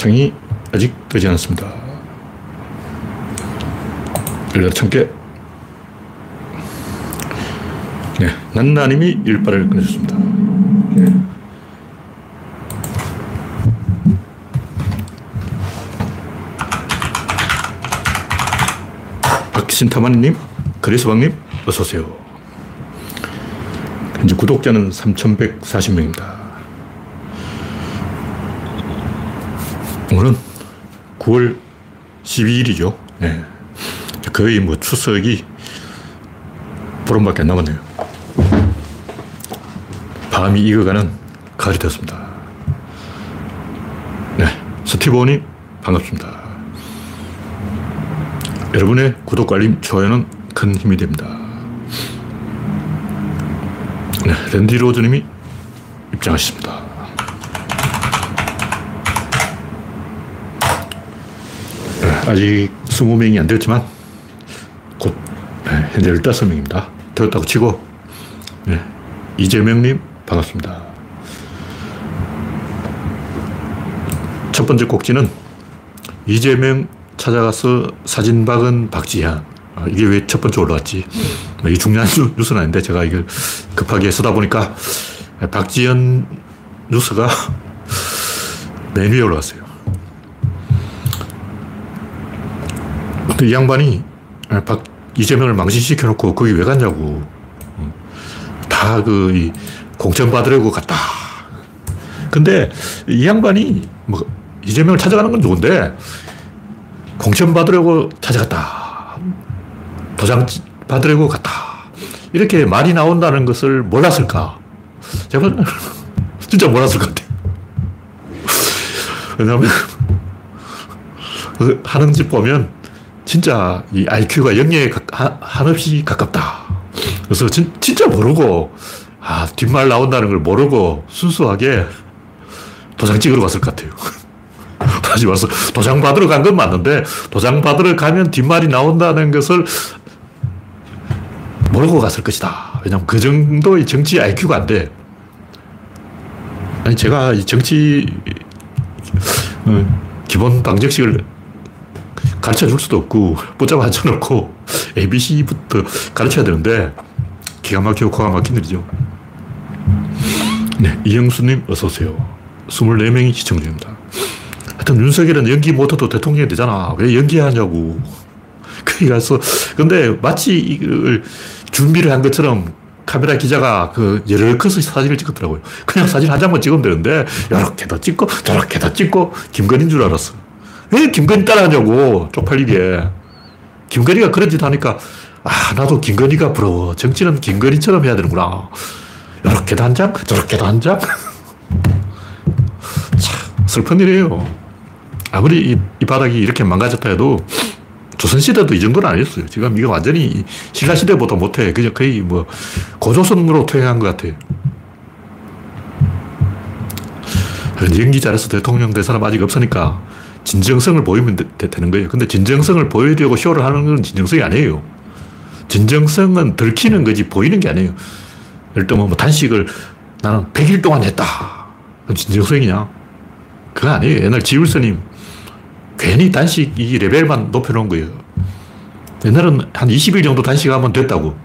창이 아직 뜨지 않았습니다. 열려 개 네, 난나님이 일발을 끊으셨습니다. 네. 박신타마님, 그리스방님, 어서오세요. 현재 구독자는 3,140명입니다. 오늘은 9월 12일이죠. 네. 거의 뭐 추석이 보름밖에 안 남았네요. 밤이 익어가는 가을이 되었습니다. 네. 스티브님, 반갑습니다. 여러분의 구독, 알림, 좋아요는 큰 힘이 됩니다. 네, 랜디 로즈님이 입장하셨습니다. 네, 아직 20명이 안 되었지만 곧 네, 현재 15명입니다. 되었다고 치고 네, 이재명님 반갑습니다. 첫 번째 꼭지는 이재명 찾아가서 사진 박은 박지현. 아, 이게 왜 첫 번째 올라왔지? 뭐이 중요한 뉴스는 아닌데 제가 이걸 급하게 쓰다 보니까 박지현 뉴스가 맨 위에 올라왔어요. 근데 이 양반이 박, 이재명을 망신시켜놓고 거기 왜 갔냐고. 다 그, 공천 받으려고 갔다. 근데 이 양반이 뭐 이재명을 찾아가는 건 좋은데 공천 받으려고 찾아갔다. 도장 받으려고 갔다. 이렇게 말이 나온다는 것을 몰랐을까? 제가 진짜 몰랐을 것 같아요. 왜냐하면 그 하는 짓 보면 진짜 이 IQ가 영예에 한없이 가깝다. 그래서 진, 진짜 모르고 아, 뒷말 나온다는 걸 모르고 순수하게 도장 찍으러 갔을 것 같아요. 다시 와서 도장 받으러 간 건 맞는데 도장 받으러 가면 뒷말이 나온다는 것을 모르고 갔을 것이다. 왜냐면 그 정도의 정치 IQ가 안 돼. 아니, 제가 이 정치, 어, 기본 방정식을 가르쳐 줄 수도 없고, 붙잡아 앉혀놓고, ABC부터 가르쳐야 되는데, 기가 막히고 코가 막힌 일이죠. 네, 이영수님, 어서오세요. 24명이 시청 중입니다. 하여튼 윤석열은 연기 못해도 대통령이 되잖아. 왜 연기하냐고. 거기 가서, 근데 마치 이걸 준비를 한 것처럼 카메라 기자가 그 여러 컷의 사진을 찍었더라고요. 그냥 사진 한 장만 찍으면 되는데, 이렇게도 찍고, 저렇게도 찍고, 김건희인 줄 알았어. 왜 김건희 따라하냐고, 쪽팔리게. 김건희가 그런 짓 하니까, 아, 나도 김건희가 부러워. 정치는 김건희처럼 해야 되는구나. 이렇게도 한 장, 저렇게도 한 장. 참, 슬픈 일이에요. 아무리 이, 이 바닥이 이렇게 망가졌다 해도 조선시대도 이 정도는 아니었어요. 지금 이거 완전히 신라시대보다 못해. 그냥 거의 뭐 고조선으로 퇴행한 것 같아요. 연기 잘해서 대통령 된 사람 아직 없으니까 진정성을 보이면 되, 는 거예요. 근데 진정성을 보여주려고 쇼를 하는 건 진정성이 아니에요. 진정성은 들키는 거지 보이는 게 아니에요. 예를 들면 뭐 단식을 나는 100일 동안 했다. 진정성이냐? 그거 아니에요. 옛날 지울스님 괜히 단식 이 레벨만 높여놓은 거예요. 옛날은 한 20일 정도 단식하면 됐다고.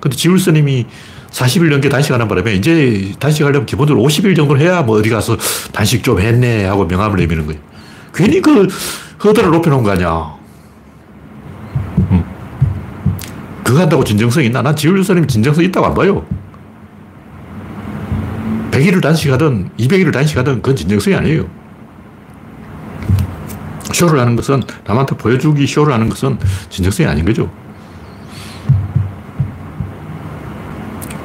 근데 지울스님이 40일 넘게 단식하는 바람에 이제 단식하려면 기본적으로 50일 정도 해야 뭐 어디 가서 단식 좀 했네 하고 명함을 내미는 거예요. 괜히 그 허들을 높여놓은 거 아니야. 음. 그거 한다고 진정성이 있나? 난 지울스님 진정성 있다고 안 봐요. 100일을 단식하든 200일을 단식하든 그건 진정성이 아니에요. 쇼를 하는 것은 남한테 보여주기 쇼를 하는 것은 진정성이 아닌 거죠.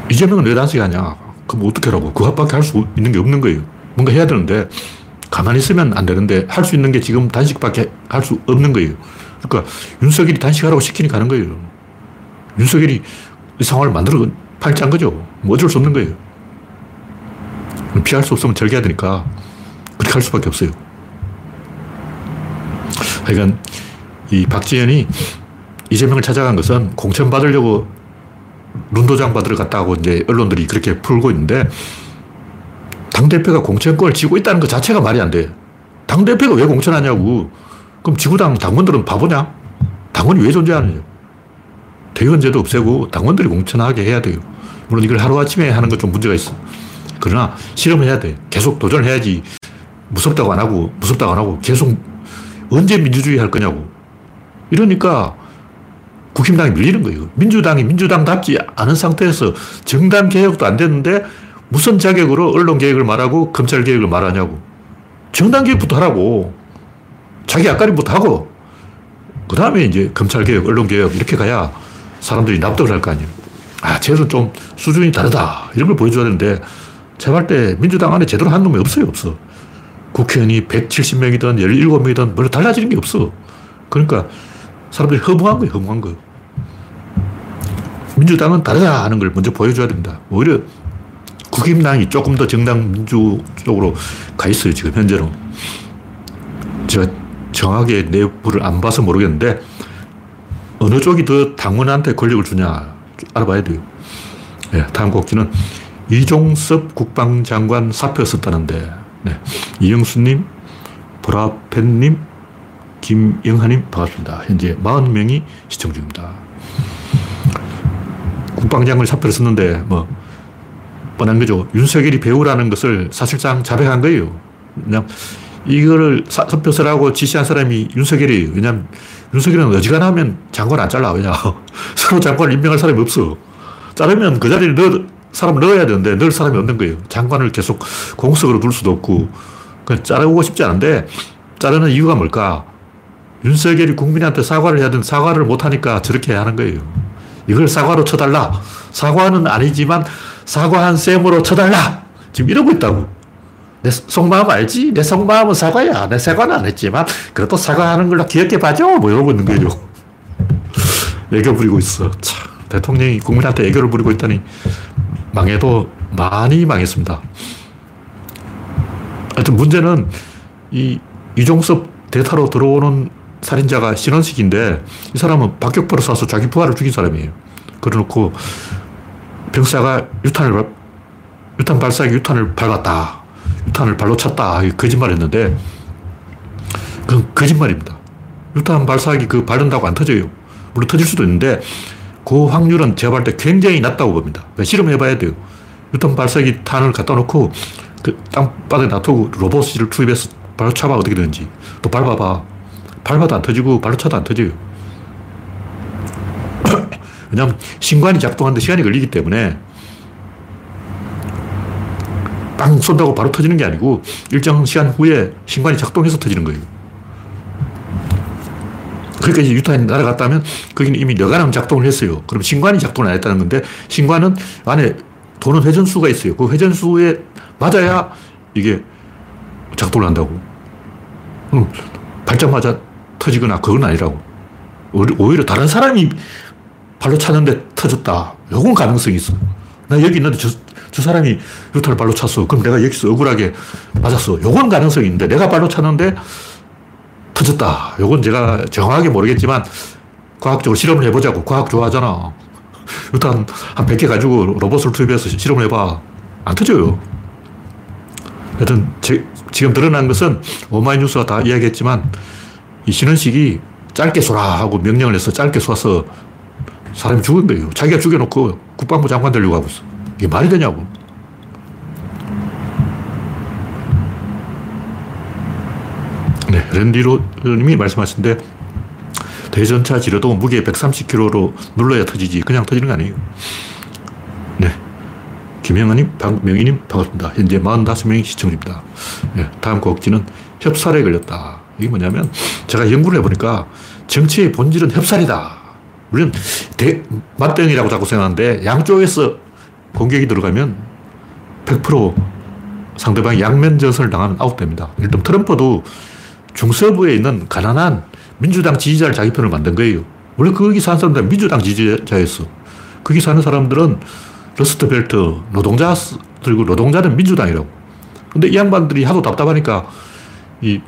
이재명은 왜 단식하냐? 그럼 어떻게 하라고? 그것밖에 할 수 있는 게 없는 거예요. 뭔가 해야 되는데 가만히 있으면 안 되는데 할 수 있는 게 지금 단식밖에 할 수 없는 거예요. 그러니까 윤석열이 단식하라고 시키니까 하는 거예요. 윤석열이 이 상황을 만들어 팔짱 거죠. 뭐 어쩔 수 없는 거예요. 피할 수 없으면 절개해야 되니까 그렇게 할 수밖에 없어요. 하여간 이 박지현이 이재명을 찾아간 것은 공천 받으려고 눈도장 받으러 갔다고 이제 언론들이 그렇게 풀고 있는데 당대표가 공천권을 쥐고 있다는 것 자체가 말이 안 돼. 당대표가 왜 공천하냐고. 그럼 지구당 당원들은 바보냐? 당원이 왜 존재하느냐? 대의원제도 없애고 당원들이 공천하게 해야 돼요. 물론 이걸 하루아침에 하는 건 좀 문제가 있어. 그러나 실험을 해야 돼. 계속 도전을 해야지. 무섭다고 안 하고, 무섭다고 안 하고, 계속 언제 민주주의 할 거냐고. 이러니까 국힘당이 밀리는 거예요. 민주당이 민주당답지 않은 상태에서 정당 개혁도 안 됐는데 무슨 자격으로 언론 개혁을 말하고 검찰 개혁을 말하냐고. 정당 개혁부터 하라고. 자기 앞가림부터 하고. 그 다음에 이제 검찰 개혁, 언론 개혁 이렇게 가야 사람들이 납득을 할 거 아니에요. 아, 쟤는 좀 수준이 다르다. 이런 걸 보여줘야 되는데 제발 때 민주당 안에 제대로 한 놈이 없어요, 없어. 국회의원이 170명이든 17명이든 별로 달라지는 게 없어. 그러니까 사람들이 허무한 거예요, 허무한 거. 민주당은 다르다 하는 걸 먼저 보여줘야 됩니다. 오히려 국힘당이 조금 더 정당 민주 쪽으로 가 있어요, 지금 현재는. 제가 정확하게 내부를 안 봐서 모르겠는데, 어느 쪽이 더 당원한테 권력을 주냐 알아봐야 돼요. 네, 다음 곡지는 이종섭 국방장관 사표 썼다는데, 네, 이영수님, 보라팬님, 김영하님 반갑습니다. 현재 40명이 시청 중입니다. 국방장관 사표를 썼는데 뭐 뻔한 거죠. 윤석열이 배우라는 것을 사실상 자백한 거예요. 그냥 이거를 사표 쓰라고 지시한 사람이 윤석열이 왜냐면 윤석열은 어지간하면 장관 안 잘라. 왜냐. 새로 장관을 임명할 사람이 없어. 자르면 그 자리에 넣어, 사람 넣어야 되는데 넣을 사람이 없는 거예요. 장관을 계속 공석으로 둘 수도 없고. 그 자르고 싶지 않은데 자르는 이유가 뭘까? 윤석열이 국민한테 사과를 해야 되는 사과를 못하니까 저렇게 하는 거예요. 이걸 사과로 쳐달라. 사과는 아니지만 사과한 셈으로 쳐달라. 지금 이러고 있다고. 내 속마음 알지? 내 속마음은 사과야. 내 사과는 안 했지만 그래도 사과하는 걸로 기억해 봐줘. 뭐 이러고 있는 거죠. 애교 부리고 있어. 참, 대통령이 국민한테 애교를 부리고 있다니 망해도 많이 망했습니다. 하여튼 문제는 이 이종섭 대타로 들어오는 살인자가 신원식인데 이 사람은 박격포로 쏴서 자기 부하를 죽인 사람이에요. 그래놓고 병사가 유탄을 유탄 발사기 유탄을 밟았다. 유탄을 발로 찼다. 거짓말 했는데 그건 거짓말입니다. 유탄 발사기 그 바른다고 안 터져요. 물론 터질 수도 있는데 그 확률은 제가 볼 때 굉장히 낮다고 봅니다. 실험해 봐야 돼요. 유탄 발사기 탄을 갖다 놓고 그 땅바닥에 놔두고 로봇을 투입해서 발로 차봐 어떻게 되는지 또 밟아봐. 밟아도 안 터지고 발로 차도 안 터져요. 왜냐하면 신관이 작동하는데 시간이 걸리기 때문에 빵 쏜다고 바로 터지는 게 아니고 일정 시간 후에 신관이 작동해서 터지는 거예요. 그러니까 이제 유탄이 날아갔다면 거기는 이미 여간함 작동을 했어요. 그럼 신관이 작동을 안 했다는 건데 신관은 안에 도는 회전수가 있어요. 그 회전수에 맞아야 이게 작동을 한다고. 음, 발작맞아 터지거나 그건 아니라고. 오히려 다른 사람이 발로 찼는데 터졌다. 요건 가능성이 있어. 나 여기 있는데 저, 저 사람이 유타를 발로 찼어. 그럼 내가 여기서 억울하게 맞았어. 요건 가능성이 있는데 내가 발로 찼는데 터졌다. 요건 제가 정확하게 모르겠지만 과학적으로 실험을 해보자고. 과학 좋아하잖아. 유탄 한 100개 가지고 로봇을 투입해서 실험을 해봐. 안 터져요. 하여튼 제, 지금 드러난 것은 오마이뉴스가 다 이야기했지만 이 신원식이 짧게 쏘라 하고 명령을 해서 짧게 쏘아서 사람이 죽은 거예요. 자기가 죽여놓고 국방부 장관 되려고 하고 있어. 이게 말이 되냐고. 네, 랜디로님이 말씀하신데 대전차 지뢰도 무게 130kg로 눌러야 터지지 그냥 터지는 거 아니에요. 네. 김영아님, 박명희님 반갑습니다. 현재 45명이 시청 중입니다. 네, 다음 곡지는 협살에 걸렸다. 이게 뭐냐면 제가 연구를 해보니까 정치의 본질은 협살이다. 물론 대, 맞대응이라고 자꾸 생각하는데 양쪽에서 공격이 들어가면 100% 상대방이 양면 전선을 당하면 아웃됩니다. 일단 트럼프도 중서부에 있는 가난한 민주당 지지자를 자기 편을 만든 거예요. 원래 거기 사는 사람들은 민주당 지지자였어. 거기 사는 사람들은 러스트벨트, 노동자 들고 노동자는 민주당이라고. 근데 이 양반들이 하도 답답하니까 이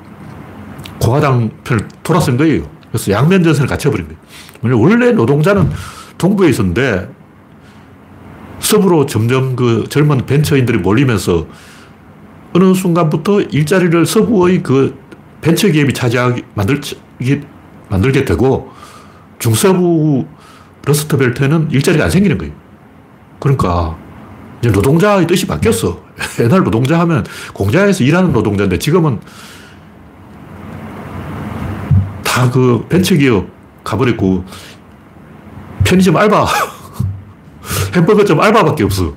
공화당 편을 돌아선 거예요. 그래서 양면 전선을 갖춰버린 거예요. 원래 노동자는 동부에 있었는데 서부로 점점 그 젊은 벤처인들이 몰리면서 어느 순간부터 일자리를 서부의 그 벤처 기업이 차지하게 만들, 만들게 되고 중서부 러스트벨트에는 일자리가 안 생기는 거예요. 그러니까 이제 노동자의 뜻이 바뀌었어. 옛날 노동자 하면 공장에서 일하는 노동자인데 지금은 다 그 벤처 기업 가버렸고 편의점 알바 햄버거점 알바밖에 없어.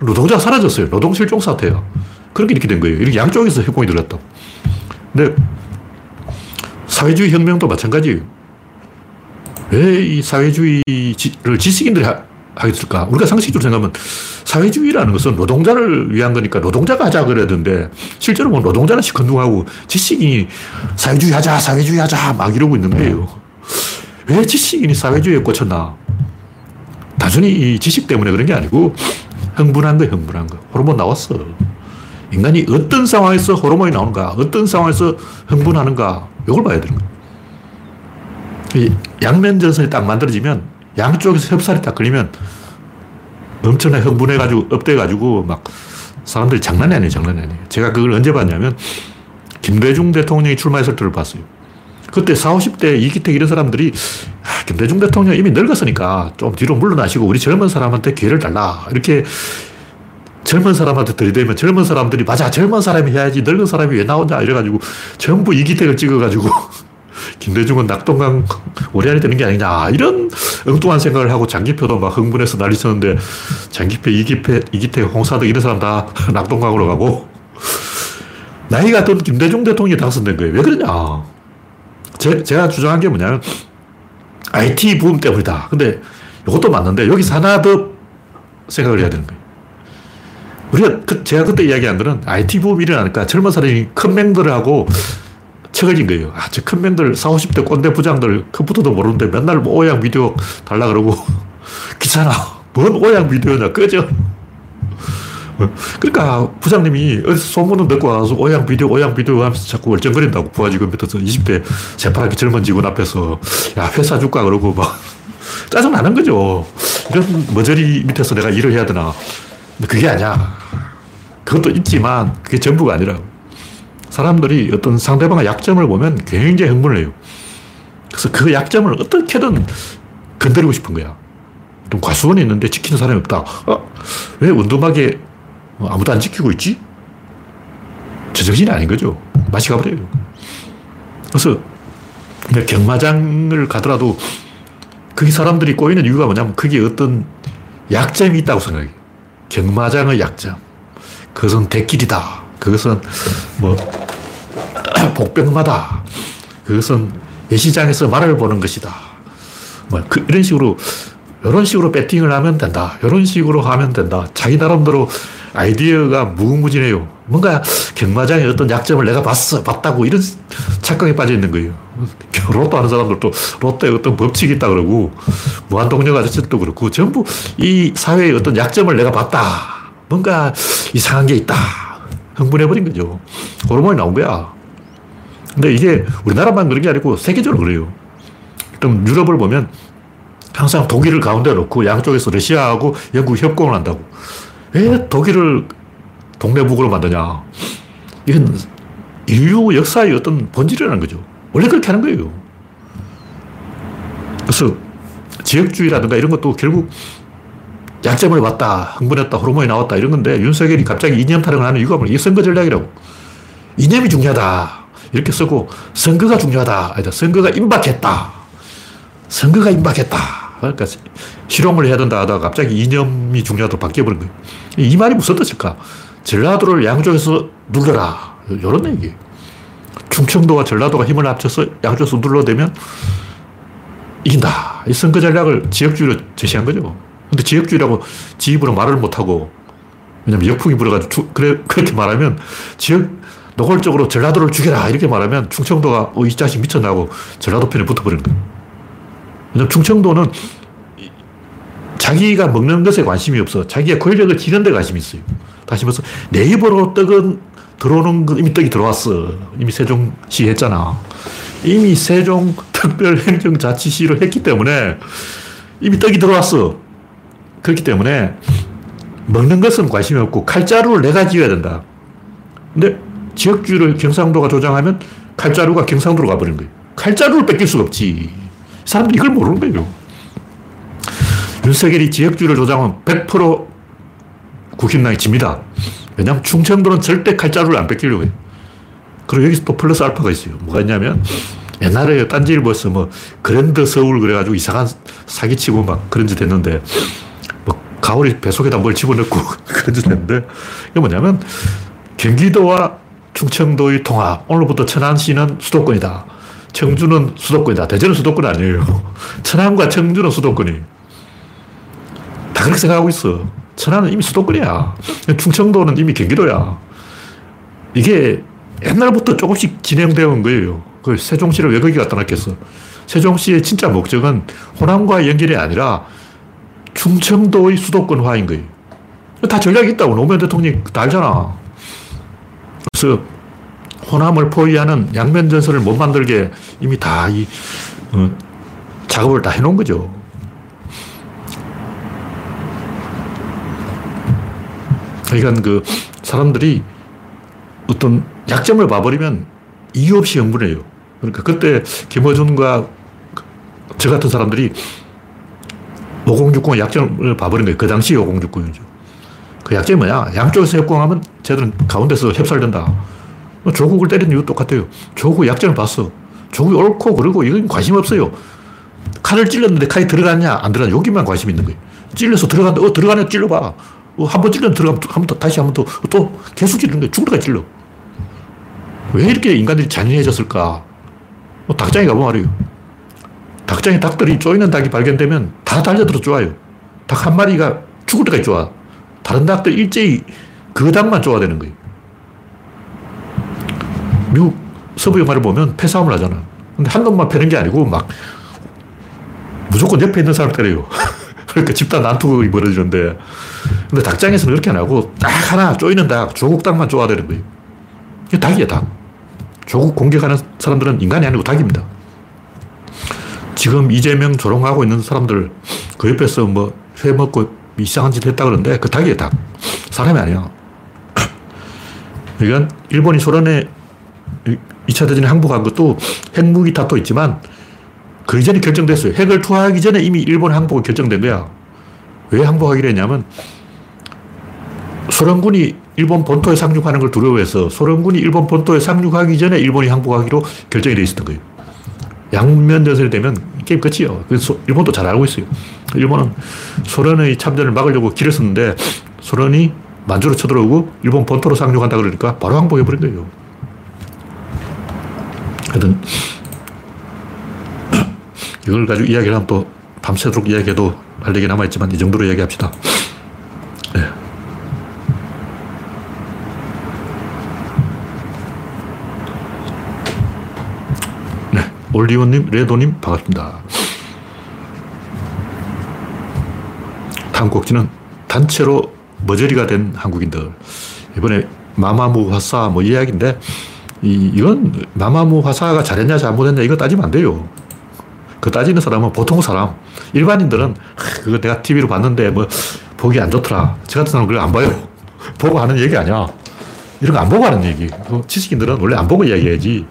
노동자가 사라졌어요. 노동 실종 사태야. 그렇게 이렇게 된 거예요. 이렇게 양쪽에서 협공이 들어갔다. 근데 사회주의 혁명도 마찬가지예요. 왜 이 사회주의를 지식인들이 하겠을까? 우리가 상식적으로 생각하면 사회주의라는 것은 노동자를 위한 거니까 노동자가 하자 그래야 되는데 실제로 뭐 노동자는 시큰둥하고 지식인이 사회주의 하자, 사회주의 하자 막 이러고 있는 거예요. 왜 지식인이 사회주의에 꽂혔나? 단순히 이 지식 때문에 그런 게 아니고 흥분한 거, 흥분한 거. 호르몬 나왔어. 인간이 어떤 상황에서 호르몬이 나오는가, 어떤 상황에서 흥분하는가, 이걸 봐야 되는 거예요. 양면 전선이 딱 만들어지면 양쪽에서 협살이 딱 걸리면 엄청나게 흥분해가지고, up돼가지고 막 사람들이 장난이 아니에요, 장난이 아니에요. 제가 그걸 언제 봤냐면 김대중 대통령이 출마했을 때를 봤어요. 그때 40, 50대 이기택 이런 사람들이 아, 김대중 대통령 이미 늙었으니까 좀 뒤로 물러나시고 우리 젊은 사람한테 기회를 달라. 이렇게 젊은 사람한테 들이대면 젊은 사람들이 맞아 젊은 사람이 해야지 늙은 사람이 왜 나오냐 이래가지고 전부 이기택을 찍어가지고 김대중은 낙동강 오리알이 되는 게 아니냐 이런 엉뚱한 생각을 하고 장기표도 막 흥분해서 난리 쳤는데 장기표, 이기태, 이기택, 홍사덕 이런 사람 다 낙동강으로 가고 나이가 든 김대중 대통령이 당선된 거예요. 왜 그러냐. 제, 제가 주장한 게 뭐냐면 IT 부음 때문이다. 근데 이것도 맞는데 여기서 하나 더 생각을 해야 되는 거예요. 우리가, 그, 제가 그때 이야기한 거는 IT 부음이 일어나니까 젊은 사람이 큰 맹들을 하고 척을 거예요. 아, 저큰 맹들, 40, 50대 꼰대 부장들 컴퓨터도 모르는데 맨날 뭐 오양 비디오 달라 그러고 귀찮아. 뭔 오양 비디오냐, 꺼져. 그러니까 부장님이 어디서 소문을 듣고 와서 오양 비디오, 오양 비디오 하면서 자꾸 얼쩡거린다고. 부하직원 밑에서 20대 새파랗게 젊은 직원 앞에서 야, 회사 줄까? 그러고 막 짜증 나는 거죠. 이런 머저리 밑에서 내가 일을 해야 되나. 근데 그게 아니야. 그것도 있지만 그게 전부가 아니라 사람들이 어떤 상대방의 약점을 보면 굉장히 흥분을 해요. 그래서 그 약점을 어떻게든 건드리고 싶은 거야. 좀 과수원이 있는데 지키는 사람이 없다. 어? 왜 운동하게 뭐 아무도 안 지키고 있지? 제정신이 아닌 거죠. 맛이 가버려요. 그래서 경마장을 가더라도 그 사람들이 꼬이는 이유가 뭐냐면 그게 어떤 약점이 있다고 생각해요. 경마장의 약점. 그것은 대길이다. 그것은 뭐 복병마다. 그것은 예시장에서 말을 보는 것이다. 뭐 그, 이런 식으로 이런 식으로 배팅을 하면 된다. 이런 식으로 하면 된다. 자기 나름대로 아이디어가 무궁무진해요. 뭔가 경마장의 어떤 약점을 내가 봤어, 봤다고 이런 착각에 빠져 있는 거예요. 로또 하는 사람들도 로또에 어떤 법칙이 있다 그러고, 무한동력 아저씨도 그렇고, 전부 이 사회의 어떤 약점을 내가 봤다. 뭔가 이상한 게 있다. 흥분해버린 거죠. 호르몬이 나온 거야. 근데 이게 우리나라만 그런 게 아니고 세계적으로 그래요. 그럼 유럽을 보면 항상 독일을 가운데 놓고 양쪽에서 러시아하고 영국이 협공을 한다고. 왜 독일을 동네북으로 만드냐. 이건 인류 역사의 어떤 본질이라는 거죠. 원래 그렇게 하는 거예요. 그래서 지역주의라든가 이런 것도 결국 약점을 봤다, 흥분했다, 호르몬이 나왔다 이런 건데 윤석열이 갑자기 이념 타령을 하는 이유가 뭐냐. 이 선거 전략이라고. 이념이 중요하다. 이렇게 쓰고 선거가 중요하다. 아니다. 선거가 임박했다. 선거가 임박했다. 그러니까 실용을 해야 된다 하다가 갑자기 이념이 중요하다고 바뀌어버린 거예요. 이 말이 무슨 뜻일까? 전라도를 양쪽에서 눌러라. 이런 얘기예요. 충청도와 전라도가 힘을 합쳐서 양쪽에서 눌러대면 이긴다. 이 선거 전략을 지역주의로 제시한 거죠. 근데 지역주의라고 지 입으로 말을 못하고, 왜냐면 역풍이 불어가지고, 그래, 그렇게 말하면 지역, 노골적으로 전라도를 죽여라. 이렇게 말하면 충청도가, 어, 이 자식 미쳤나고 전라도 편에 붙어버리는 거예요. 충청도는 자기가 먹는 것에 관심이 없어. 자기가 권력을 지는 데 관심이 있어요. 다시 말해서 내 입으로 떡은 들어오는 건 이미 떡이 들어왔어. 이미 세종시 했잖아. 이미 세종 특별행정자치시를 했기 때문에 이미 떡이 들어왔어. 그렇기 때문에 먹는 것은 관심이 없고 칼자루를 내가 지어야 된다. 근데 지역주의를 경상도가 조장하면 칼자루가 경상도로 가버린 거예요. 칼자루를 뺏길 수가 없지. 사람들이 이걸 모르는 거예요. 윤석열이 지역주의를 조장하면 100% 국힘당이 집니다. 왜냐하면 충청도는 절대 칼자루를 안 뺏기려고 해요. 그리고 여기서 또 플러스 알파가 있어요. 뭐가 있냐면 옛날에 딴지일보에서 뭐 그랜드 서울 그래가지고 이상한 사기치고 막 그런 짓 했는데 뭐 가오리 배속에다 뭘 집어넣고 그런 짓 했는데 이게 뭐냐면 경기도와 충청도의 통합. 오늘부터 천안시는 수도권이다. 청주는 수도권이다. 대전은 수도권 아니에요. 천안과 청주는 수도권이. 다 그렇게 생각하고 있어. 천안은 이미 수도권이야. 충청도는 이미 경기도야. 이게 옛날부터 조금씩 진행되어 온 거예요. 그 세종시를 왜 거기 갖다 놨겠어? 세종시의 진짜 목적은 호남과 연결이 아니라 충청도의 수도권화인 거예요. 다 전략이 있다고 노무현 대통령이 다 알잖아. 그래서 호남을 포위하는 양면 전선을 못 만들게 이미 다 이, 어, 작업을 다 해놓은 거죠. 그러니까 그 사람들이 어떤 약점을 봐버리면 이유 없이 흥분해요. 그러니까 그때 김어준과 저 같은 사람들이 5060의 약점을 봐버린 거예요. 그 당시 5060이죠. 그 약점이 뭐냐? 양쪽에서 협공하면 쟤들은 가운데서 협살된다. 조국을 때리는 이유 똑같아요. 조국 약점을 봤어. 조국이 옳고 그러고 이건 관심 없어요. 칼을 찔렀는데 칼이 들어갔냐 안 들어갔냐 여기만 관심 있는 거예요. 찔려서 들어간다. 어 들어가네 찔러봐. 어, 한번 찔르면 들어가면 한 번 더, 다시 한 번 더, 또 계속 찔르는 거예요. 때까지 찔러. 왜 이렇게 인간들이 잔인해졌을까? 뭐 닭장에 가보면 말이에요. 닭장에 닭들이 쪼이는 닭이 발견되면 다 달려들어 좋아요. 닭 한 마리가 죽을 때까지 좋아. 다른 닭들 일제히 그 닭만 좋아 되는 거예요. 미국 서부 영화를 보면 패싸움을 하잖아. 근데 한 놈만 패는 게 아니고 막 무조건 옆에 있는 사람 때려요. 그러니까 집단 난투극이 벌어지는데. 근데 닭장에서는 그렇게 안 하고 딱 하나 쪼이는 닭, 조국 닭만 좋아 되는 거예요. 이게 닭이야, 닭. 조국 공격하는 사람들은 인간이 아니고 닭입니다. 지금 이재명 조롱하고 있는 사람들 그 옆에서 뭐 회 먹고 이상한 짓 했다 그러는데 그 닭이에요, 닭. 사람이 아니야. 그러니까 일본이 소련에 2차 대전에 항복한 것도 핵무기 탓도 있지만 그 이전에 결정됐어요. 핵을 투하하기 전에 이미 일본 항복이 결정된 거야. 왜 항복하기로 했냐면 소련군이 일본 본토에 상륙하는 걸 두려워해서 소련군이 일본 본토에 상륙하기 전에 일본이 항복하기로 결정이 되어 있었던 거예요. 양면 전선이 되면 게임 끝이에요. 그래서 일본도 잘 알고 있어요. 일본은 소련의 참전을 막으려고 길을 썼는데 소련이 만주로 쳐들어오고 일본 본토로 상륙한다 그러니까 바로 항복해버린 거예요. 하여튼 이걸 가지고 이야기를 하면 또 밤새도록 이야기해도 할 얘기 남아있지만 이 정도로 이야기합시다. 네. 네. 올리원님, 레도님, 반갑습니다. 다음 곡지는 단체로 머저리가 된 한국인들. 이번에 마마무 화사 뭐 이야기인데, 이, 이건 마마무 화사가 잘했냐 잘못했냐 이거 따지면 안 돼요. 그 따지는 사람은 보통 사람. 일반인들은 그거 내가 TV로 봤는데 뭐 보기 안 좋더라. 저 같은 사람은 그걸 안 봐요. 보고 하는 얘기 아니야. 이런 거 안 보고 하는 얘기. 그 지식인들은 원래 안 보고 이야기해야지.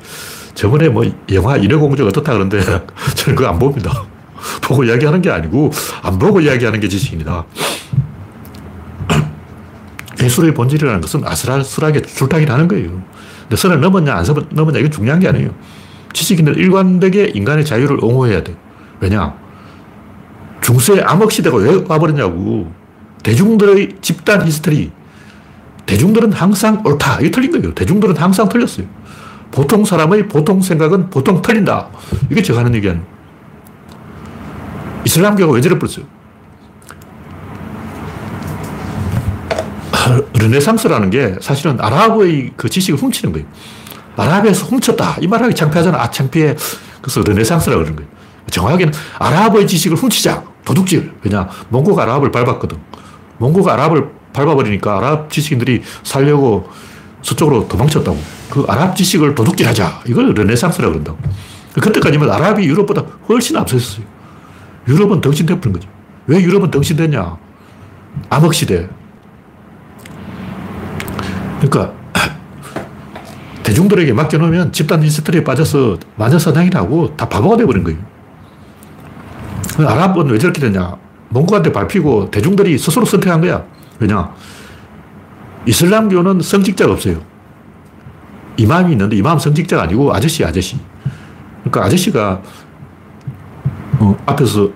저번에 뭐 영화 인어공주가 어떻다 그러는데 저는 그거 안 봅니다. 보고 이야기하는 게 아니고 안 보고 이야기하는 게 지식입니다. 예술의 본질이라는 것은 아슬아슬하게 줄타기를 하는 거예요. 근데 선을 넘었냐 안 넘었냐 이건 중요한 게 아니에요. 지식인들 일관되게 인간의 자유를 옹호해야 돼. 왜냐? 중세 암흑시대가 왜 와버렸냐고. 대중들의 집단 히스테리. 대중들은 항상 옳다. 이게 틀린 거예요. 대중들은 항상 틀렸어요. 보통 사람의 보통 생각은 보통 틀린다. 이게 제가 하는 얘기 아니에요. 이슬람교가 왜 저래 버렸어요? 르네상스라는 게 사실은 아랍의 그 지식을 훔치는 거예요. 아랍에서 훔쳤다. 이 말하기 창피하잖아. 아, 창피해. 그래서 르네상스라고 그러는 거예요. 정확하게는 아랍의 지식을 훔치자. 도둑질. 왜냐? 몽고가 아랍을 밟았거든. 몽고가 아랍을 밟아버리니까 아랍 지식인들이 살려고 서쪽으로 도망쳤다고. 그 아랍 지식을 도둑질 하자. 이걸 르네상스라고 그런다고. 그때까지는 아랍이 유럽보다 훨씬 앞서 있었어요. 유럽은 덩신돼버린 거죠. 왜 유럽은 덩신됐냐? 암흑시대. 그러니까 대중들에게 맡겨놓으면 집단 히스테리에 빠져서 마녀사냥이 나고 다 바보가 돼버린 거예요. 아랍은 왜 저렇게 되냐. 몽고한테 밟히고 대중들이 스스로 선택한 거야. 왜냐. 이슬람교는 성직자가 없어요. 이맘이 있는데 이맘 성직자가 아니고 아저씨, 아저씨. 그러니까 아저씨가 어, 앞에서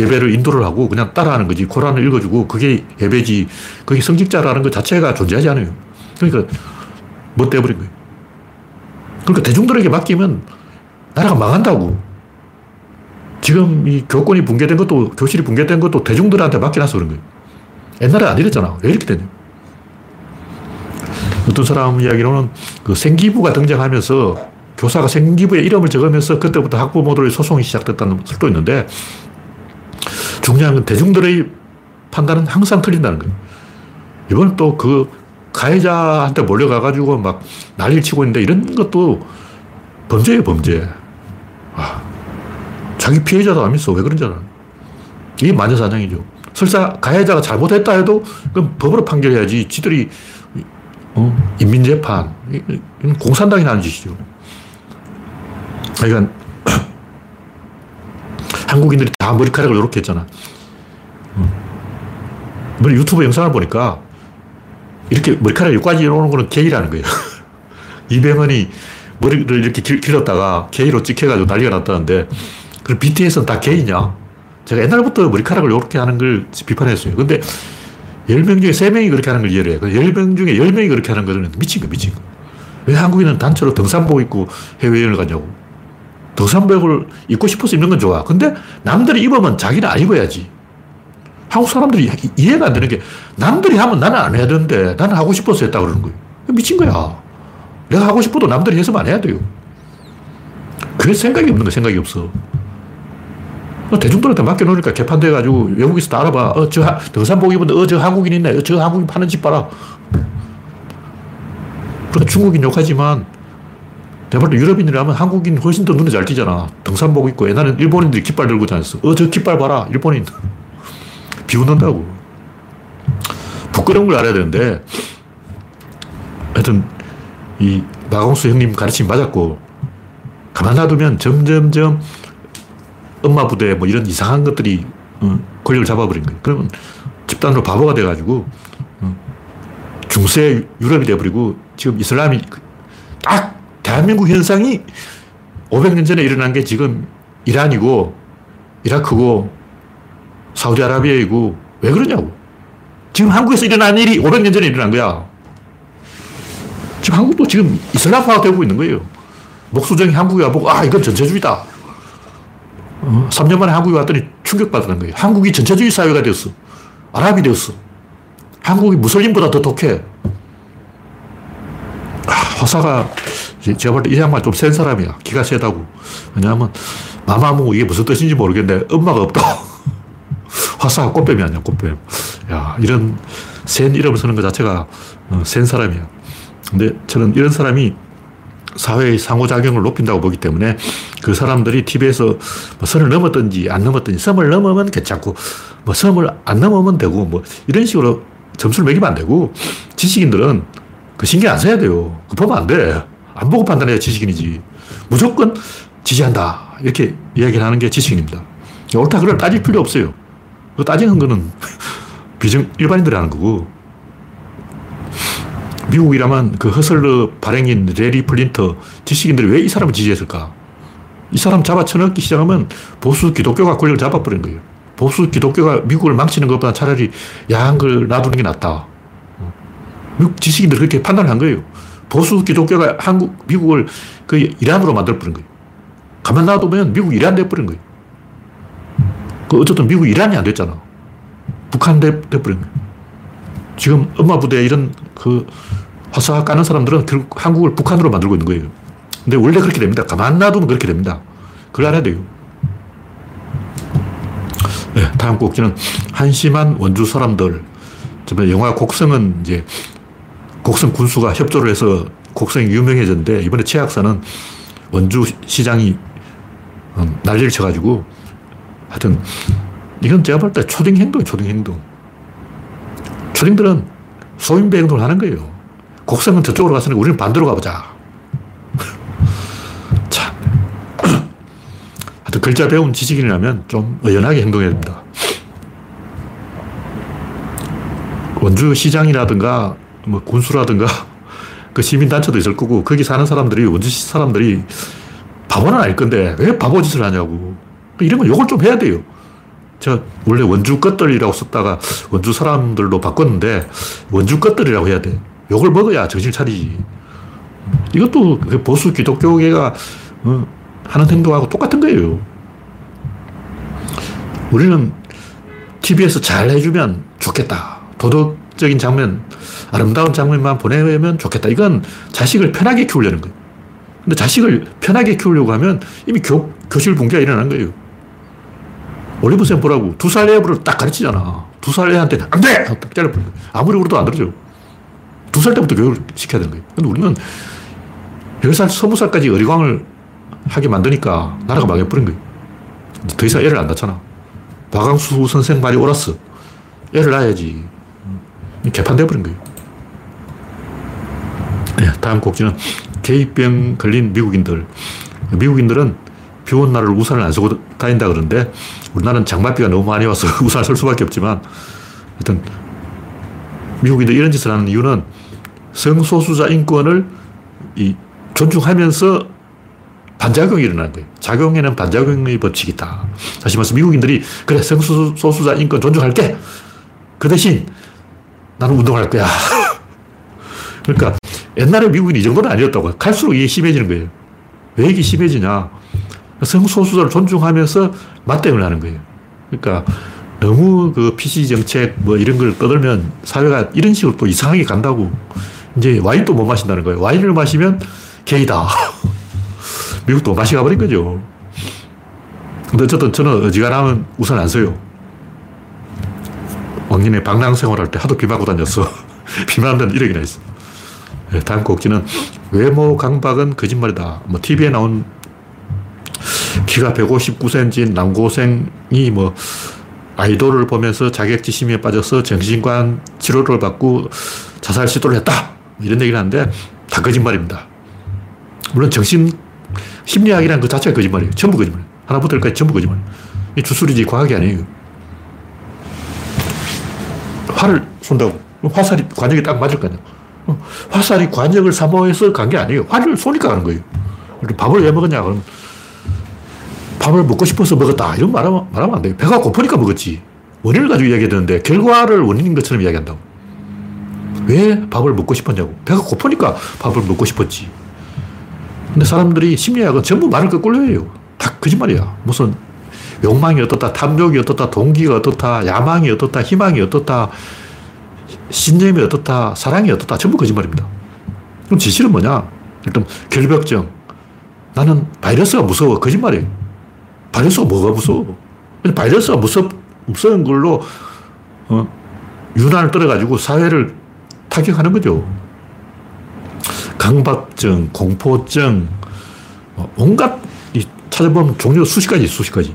예배를 인도를 하고 그냥 따라하는 거지. 코란을 읽어주고 그게 예배지. 그게 성직자라는 것 자체가 존재하지 않아요. 그러니까 못뭐 거예요. 그러니까 대중들에게 맡기면 나라가 망한다고. 지금 이 교권이 붕괴된 것도, 교실이 붕괴된 것도 대중들한테 맡겨놔서 그런 거예요. 옛날에 안 이랬잖아. 왜 이렇게 되냐. 어떤 사람 이야기로는 그 생기부가 등장하면서 교사가 생기부에 이름을 적으면서 그때부터 학부모들의 소송이 시작됐다는 설도 있는데 중요한 건 대중들의 판단은 항상 틀린다는 거예요. 이번엔 또그 가해자한테 몰려가가지고 막 난리를 치고 있는데 이런 것도 범죄예요, 범죄. 아, 자기 피해자도 아니면서 왜 그런지 알아. 이게 마녀사냥이죠. 설사 가해자가 잘못했다 해도 그럼 법으로 판결해야지. 지들이 어? 인민재판. 공산당이 하는 짓이죠. 그러니까 한국인들이 다 머리카락을 이렇게 했잖아. 어. 유튜브 영상을 보니까 이렇게 머리카락 여기까지 오는 거는 게이라는 거예요. 이병헌이 머리를 이렇게 길, 길었다가 게이로 찍혀가지고 난리가 났다는데, 그럼 BTS는 다 게이냐? 제가 옛날부터 머리카락을 이렇게 하는 걸 비판했어요. 근데 10명 중에 3명이 그렇게 하는 걸 이해를 해요. 10명 중에 10명이 그렇게 하는 거는 미친 거, 미친 거. 왜 한국인은 단체로 등산복 입고 해외여행을 가냐고. 등산복을 입고 싶어서 입는 건 좋아. 근데 남들이 입으면 자기는 안 입어야지. 한국 사람들이 이해가 안 되는 게 남들이 하면 나는 안 해야 되는데 나는 하고 싶어서 했다 그러는 거예요. 미친 거야. 내가 하고 싶어도 남들이 해서만 안 해야 돼요. 그게 생각이 없는 거 생각이 없어. 뭐 대중들한테 맡겨놓으니까 개판돼가지고 외국에서 다 알아봐. 어, 저 등산복 입은데, 어, 저 한국인 있네. 어, 저 한국인 파는 집 봐라. 그러니까 중국인 욕하지만 내가 유럽인이라면 한국인 훨씬 더 눈에 잘 띄잖아. 등산복 입고 옛날엔 일본인들이 깃발 들고 다녔어. 어, 저 깃발 봐라. 일본인. 비웃는다고. 부끄러운 걸 알아야 되는데, 하여튼, 이 마공수 형님 가르침 맞았고, 가만 놔두면 점점점 엄마 부대 뭐 이런 이상한 것들이 어, 권력을 잡아버린 거예요. 그러면 집단으로 바보가 돼가지고 어, 중세 유럽이 돼버리고 지금 이슬람이 딱 대한민국 현상이 500년 전에 일어난 게 지금 이란이고 이라크고 사우디아라비아이고 왜 그러냐고. 지금 한국에서 일어난 일이 500년 전에 일어난 거야. 지금 한국도 지금 이슬람화가 되고 있는 거예요. 목수정이 한국에 와보고, 아, 이건 전체주의다. 어, 3년 만에 한국에 왔더니 충격받는 거예요. 한국이 전체주의 사회가 되었어. 아랍이 되었어. 한국이 무슬림보다 더 독해. 아, 화사가, 제가 볼 때 이 양반 좀 센 사람이야. 기가 세다고. 왜냐하면, 마마무 이게 무슨 뜻인지 모르겠는데, 엄마가 없다. 화사가 꽃뱀이 아니야, 꽃뱀. 야, 이런 센 이름을 쓰는 것 자체가 어, 센 사람이야. 근데 저는 이런 사람이 사회의 상호작용을 높인다고 보기 때문에 그 사람들이 TV에서 뭐 선을 넘었든지 안 넘었든지 선을 넘으면 괜찮고 뭐 선을 안 넘으면 되고 뭐 이런 식으로 점수를 매기면 안 되고 지식인들은 그 신경 안 써야 돼요. 그 보면 안 돼. 안 보고 판단해야 지식인이지. 무조건 지지한다. 이렇게 이야기를 하는 게 지식인입니다. 옳다 그걸 따질 필요 없어요. 그 따지는 거는 비정, 일반인들이 하는 거고. 미국이라면 그 허슬러 발행인 래리 플린트 지식인들이 왜 이 사람을 지지했을까? 이 사람 잡아 쳐넣기 시작하면 보수 기독교가 권력을 잡아버린 거예요. 보수 기독교가 미국을 망치는 것보다 차라리 야한 걸 놔두는 게 낫다. 미국 지식인들 그렇게 판단을 한 거예요. 보수 기독교가 한국, 미국을 그 이란으로 만들어버린 거예요. 가만 놔두면 미국 이란 돼버린 거예요. 그 어쨌든 미국 이란이 안 됐잖아. 북한 돼, 돼버린 거예요. 지금 엄마 부대 이런 그 화사 까는 사람들은 결국 한국을 북한으로 만들고 있는 거예요. 근데 원래 그렇게 됩니다. 가만 놔두면 그렇게 됩니다. 그걸 알아야 돼요. 네, 다음 곡지는 한심한 원주 사람들. 영화 곡성은 이제 곡성 군수가 협조를 해서 곡성이 유명해졌는데 이번에 최악사는 원주 시장이 음, 난리를 쳐가지고 하여튼, 이건 제가 볼 때 초딩 행동이에요, 초딩 행동. 초딩들은 소인배 행동을 하는 거예요. 곡성은 저쪽으로 갔으니까 우리는 반대로 가보자. 참. 하여튼 글자 배운 지식인이라면 좀 의연하게 행동해야 됩니다. 원주 시장이라든가 뭐 군수라든가 그 시민단체도 있을 거고 거기 사는 사람들이 원주시 사람들이 바보는 아닐 건데 왜 바보 짓을 하냐고 이런 건 욕을 좀 해야 돼요. 제가 원래 원주 것들이라고 썼다가 원주 사람들로 바꿨는데 원주 것들이라고 해야 돼. 욕을 먹어야 정신 차리지. 이것도 그 보수 기독교계가 어, 하는 행동하고 똑같은 거예요. 우리는 TV에서 잘 해주면 좋겠다. 도덕적인 장면, 아름다운 장면만 보내면 좋겠다. 이건 자식을 편하게 키우려는 거예요. 근데 자식을 편하게 키우려고 하면 이미 교, 교실 붕괴가 일어난 거예요. 올리브쌤 보라고 두 살 애를 딱 가르치잖아. 두 살 애한테 안 돼! 딱 잘라버려. 아무리 울어도 안 들어줘. 두 살 때부터 교육을 시켜야 되는 거예요. 근데 우리는 10살, 20살까지 어리광을 하게 만드니까 나라가 망해버린 거예요. 더 이상 애를 안 낳잖아. 박광수 선생 말이 옳았어. 애를 낳아야지. 개판돼버린 거예요. 네, 다음 곡지는 개입병 걸린 미국인들. 미국인들은 비 온 날을 우산을 안 쓰고 다닌다 그러는데 우리나라는 장맛비가 너무 많이 와서 우산을 쓸 수밖에 없지만 하여튼 미국인들 이런 짓을 하는 이유는 성소수자 인권을 이 존중하면서 반작용이 일어나는 거예요. 작용에는 반작용의 법칙이 있다. 다시 말해서 미국인들이 그래 성소수자 인권 존중할게. 그 대신 나는 운동할 거야. 그러니까 옛날에 미국인 이 정도는 아니었다고. 갈수록 이게 심해지는 거예요. 왜 이게 심해지냐. 성소수자를 존중하면서 맞대응을 하는 거예요. 그러니까 너무 그 PC 정책 뭐 이런 걸 떠들면 사회가 이런 식으로 또 이상하게 간다고. 이제 와인도 못 마신다는 거예요. 와인을 마시면 게이다. 미국도 맛이 가버린 거죠. 근데 어쨌든 저는 어지간하면 우산 안 써요. 왕년에 방랑 생활할 때 하도 비 맞고 다녔어. 비 맞는 이력이 나 있어. 네, 다음 곡지는 외모 강박은 거짓말이다. 뭐 TV에 나온 키가 159cm인 남고생이 뭐 아이돌을 보면서 자격지심에 빠져서 정신관 치료를 받고 자살 시도를 했다. 이런 얘기를 하는데 다 거짓말입니다. 물론 정신 심리학이라는 그 자체가 거짓말이에요. 전부 거짓말. 하나부터 열까지 전부 거짓말. 이 주술이지 과학이 아니에요. 활을 쏜다고. 화살이 관역에 딱 맞을 거 아니야. 화살이 관역을 사모해서 간 게 아니에요. 활을 쏘니까 가는 거예요. 밥을 왜 먹었냐? 그럼 밥을 먹고 싶어서 먹었다. 이런 말하면, 말하면 안 돼요. 배가 고프니까 먹었지. 원인을 가지고 이야기해야 되는데 결과를 원인인 것처럼 이야기한다고. 왜 밥을 먹고 싶었냐고. 배가 고프니까 밥을 먹고 싶었지. 근데 사람들이 심리학은 전부 말을 거꾸로 해요. 다 거짓말이야. 무슨 욕망이 어떻다, 탐욕이 어떻다, 동기가 어떻다, 야망이 어떻다, 희망이 어떻다, 신념이 어떻다, 사랑이 어떻다. 전부 거짓말입니다. 그럼 진실은 뭐냐? 일단 결벽증. 나는 바이러스가 무서워. 거짓말이에요. 바이러스가 뭐가 무서워? 바이러스가 무섭, 무서운 걸로, 어, 유난을 떨어가지고 사회를 타격하는 거죠. 강박증, 공포증, 어, 온갖, 찾아보면 종류 수십 가지, 수십 가지.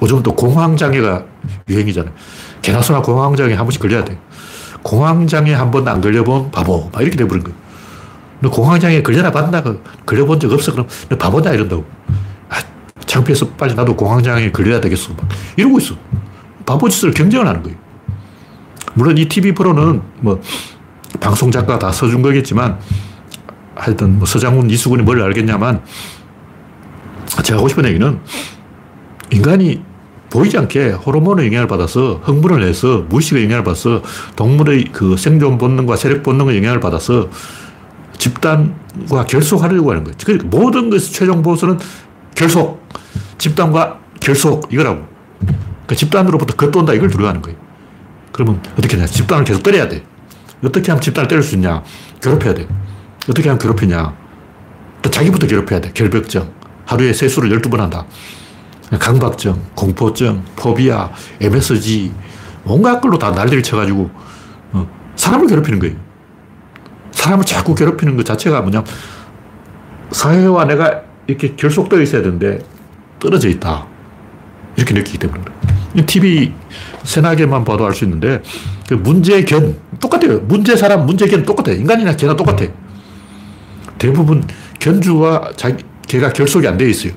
요즘 또 공황장애가 유행이잖아요. 소나 공황장애 한 번씩 걸려야 돼. 공황장애 한번안 걸려본 바보. 막 이렇게 돼버린 거예요. 너 공황장애 걸려나 봤나? 걸려본 적 없어? 그럼 너 바보냐? 이런다고. 아, 창피해서 빨리 나도 공황장애 걸려야 되겠어. 막 이러고 있어. 바보짓을 경쟁을 하는 거예요. 물론 이 TV 프로는 뭐 방송 작가 다 써준 거겠지만 하여튼 뭐 서장훈, 이수근이 뭘 알겠냐만 제가 하고 싶은 얘기는 인간이 보이지 않게 호르몬의 영향을 받아서 흥분을 해서 무의식의 영향을 받아서 동물의 그 생존 본능과 세력 본능의 영향을 받아서 집단과 결속하려고 하는 거예요. 그러니까 모든 것의 최종 보수는 결속. 집단과 결속. 이거라고. 그 집단으로부터 겉돈다. 이걸 두려워하는 거예요. 그러면 어떻게 하냐. 집단을 계속 때려야 돼. 어떻게 하면 집단을 때릴 수 있냐. 괴롭혀야 돼. 어떻게 하면 괴롭히냐. 또 자기부터 괴롭혀야 돼. 결벽증. 하루에 세수를 12번 한다. 강박증, 공포증, 포비아, MSG, 온갖 걸로 다 난리를 쳐가지고, 어, 사람을 괴롭히는 거예요. 사람을 자꾸 괴롭히는 것 자체가 뭐냐. 사회와 내가 이렇게 결속되어 있어야 되는데, 떨어져 있다. 이렇게 느끼기 때문에. TV 세나게만 봐도 알 수 있는데, 그 문제견, 똑같아요. 문제 사람, 문제 견 똑같아. 인간이나 개나 똑같아. 대부분 견주와 자기, 개가 결속이 안 되어 있어요.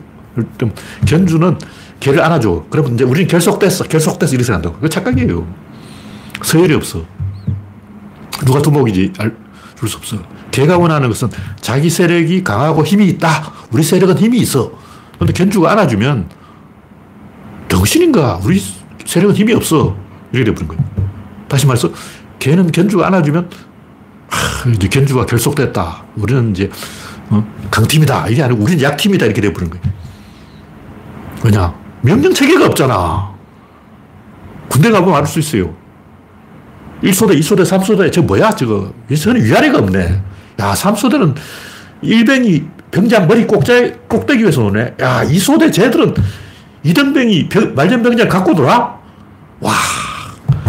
견주는 개를 안아줘. 그러면 이제 우리는 결속됐어. 결속됐어. 이렇게 생각한다고. 그거 착각이에요. 서열이 없어. 누가 두목이지 알 수 없어. 개가 원하는 것은 자기 세력이 강하고 힘이 있다. 우리 세력은 힘이 있어. 근데 견주가 안아주면 정신인가? 우리 세력은 힘이 없어. 이렇게 돼버린 거예요. 다시 말해서 개는 견주가 안아주면 하, 이제 견주가 결속됐다. 우리는 이제 어? 강팀이다. 이게 아니고 우리는 약팀이다. 이렇게 돼버린 거예요. 왜냐? 명령 체계가 없잖아. 군대 가보면 알 수 있어요. 1소대, 2소대, 3소대, 저 뭐야, 저거. 저는 위아래가 없네. 야, 3소대는 일병이 병장 머리 꼭자, 꼭대기 위해서 오네. 야, 2소대 쟤들은 이등병이 말년병장 갖고 돌아? 와,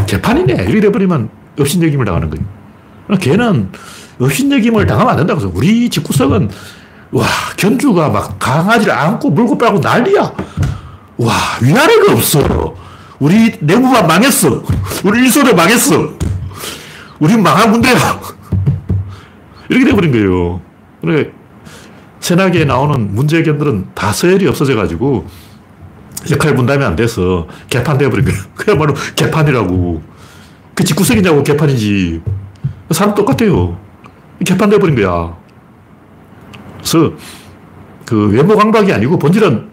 개판이네. 이렇게 돼버리면 업신여김을 당하는 거예요. 걔는 업신여김을 당하면 안 된다고 해서 우리 집구석은 와, 견주가 막 강아지를 안고 물고 빨고 난리야. 와, 위아래가 없어. 우리 내부만 망했어. 우리 일소대 망했어. 우리 망한 군대야. 이렇게 돼버린 거예요. 그래, 세나기에 나오는 문제견들은 다 서열이 없어져가지고 역할 분담이 안 돼서 개판 돼버린 거예요. 그야말로 개판이라고. 그 집구석이냐고 개판이지. 사람 똑같아요. 개판 돼버린 거야. 그래서 그 외모 강박이 아니고 본질은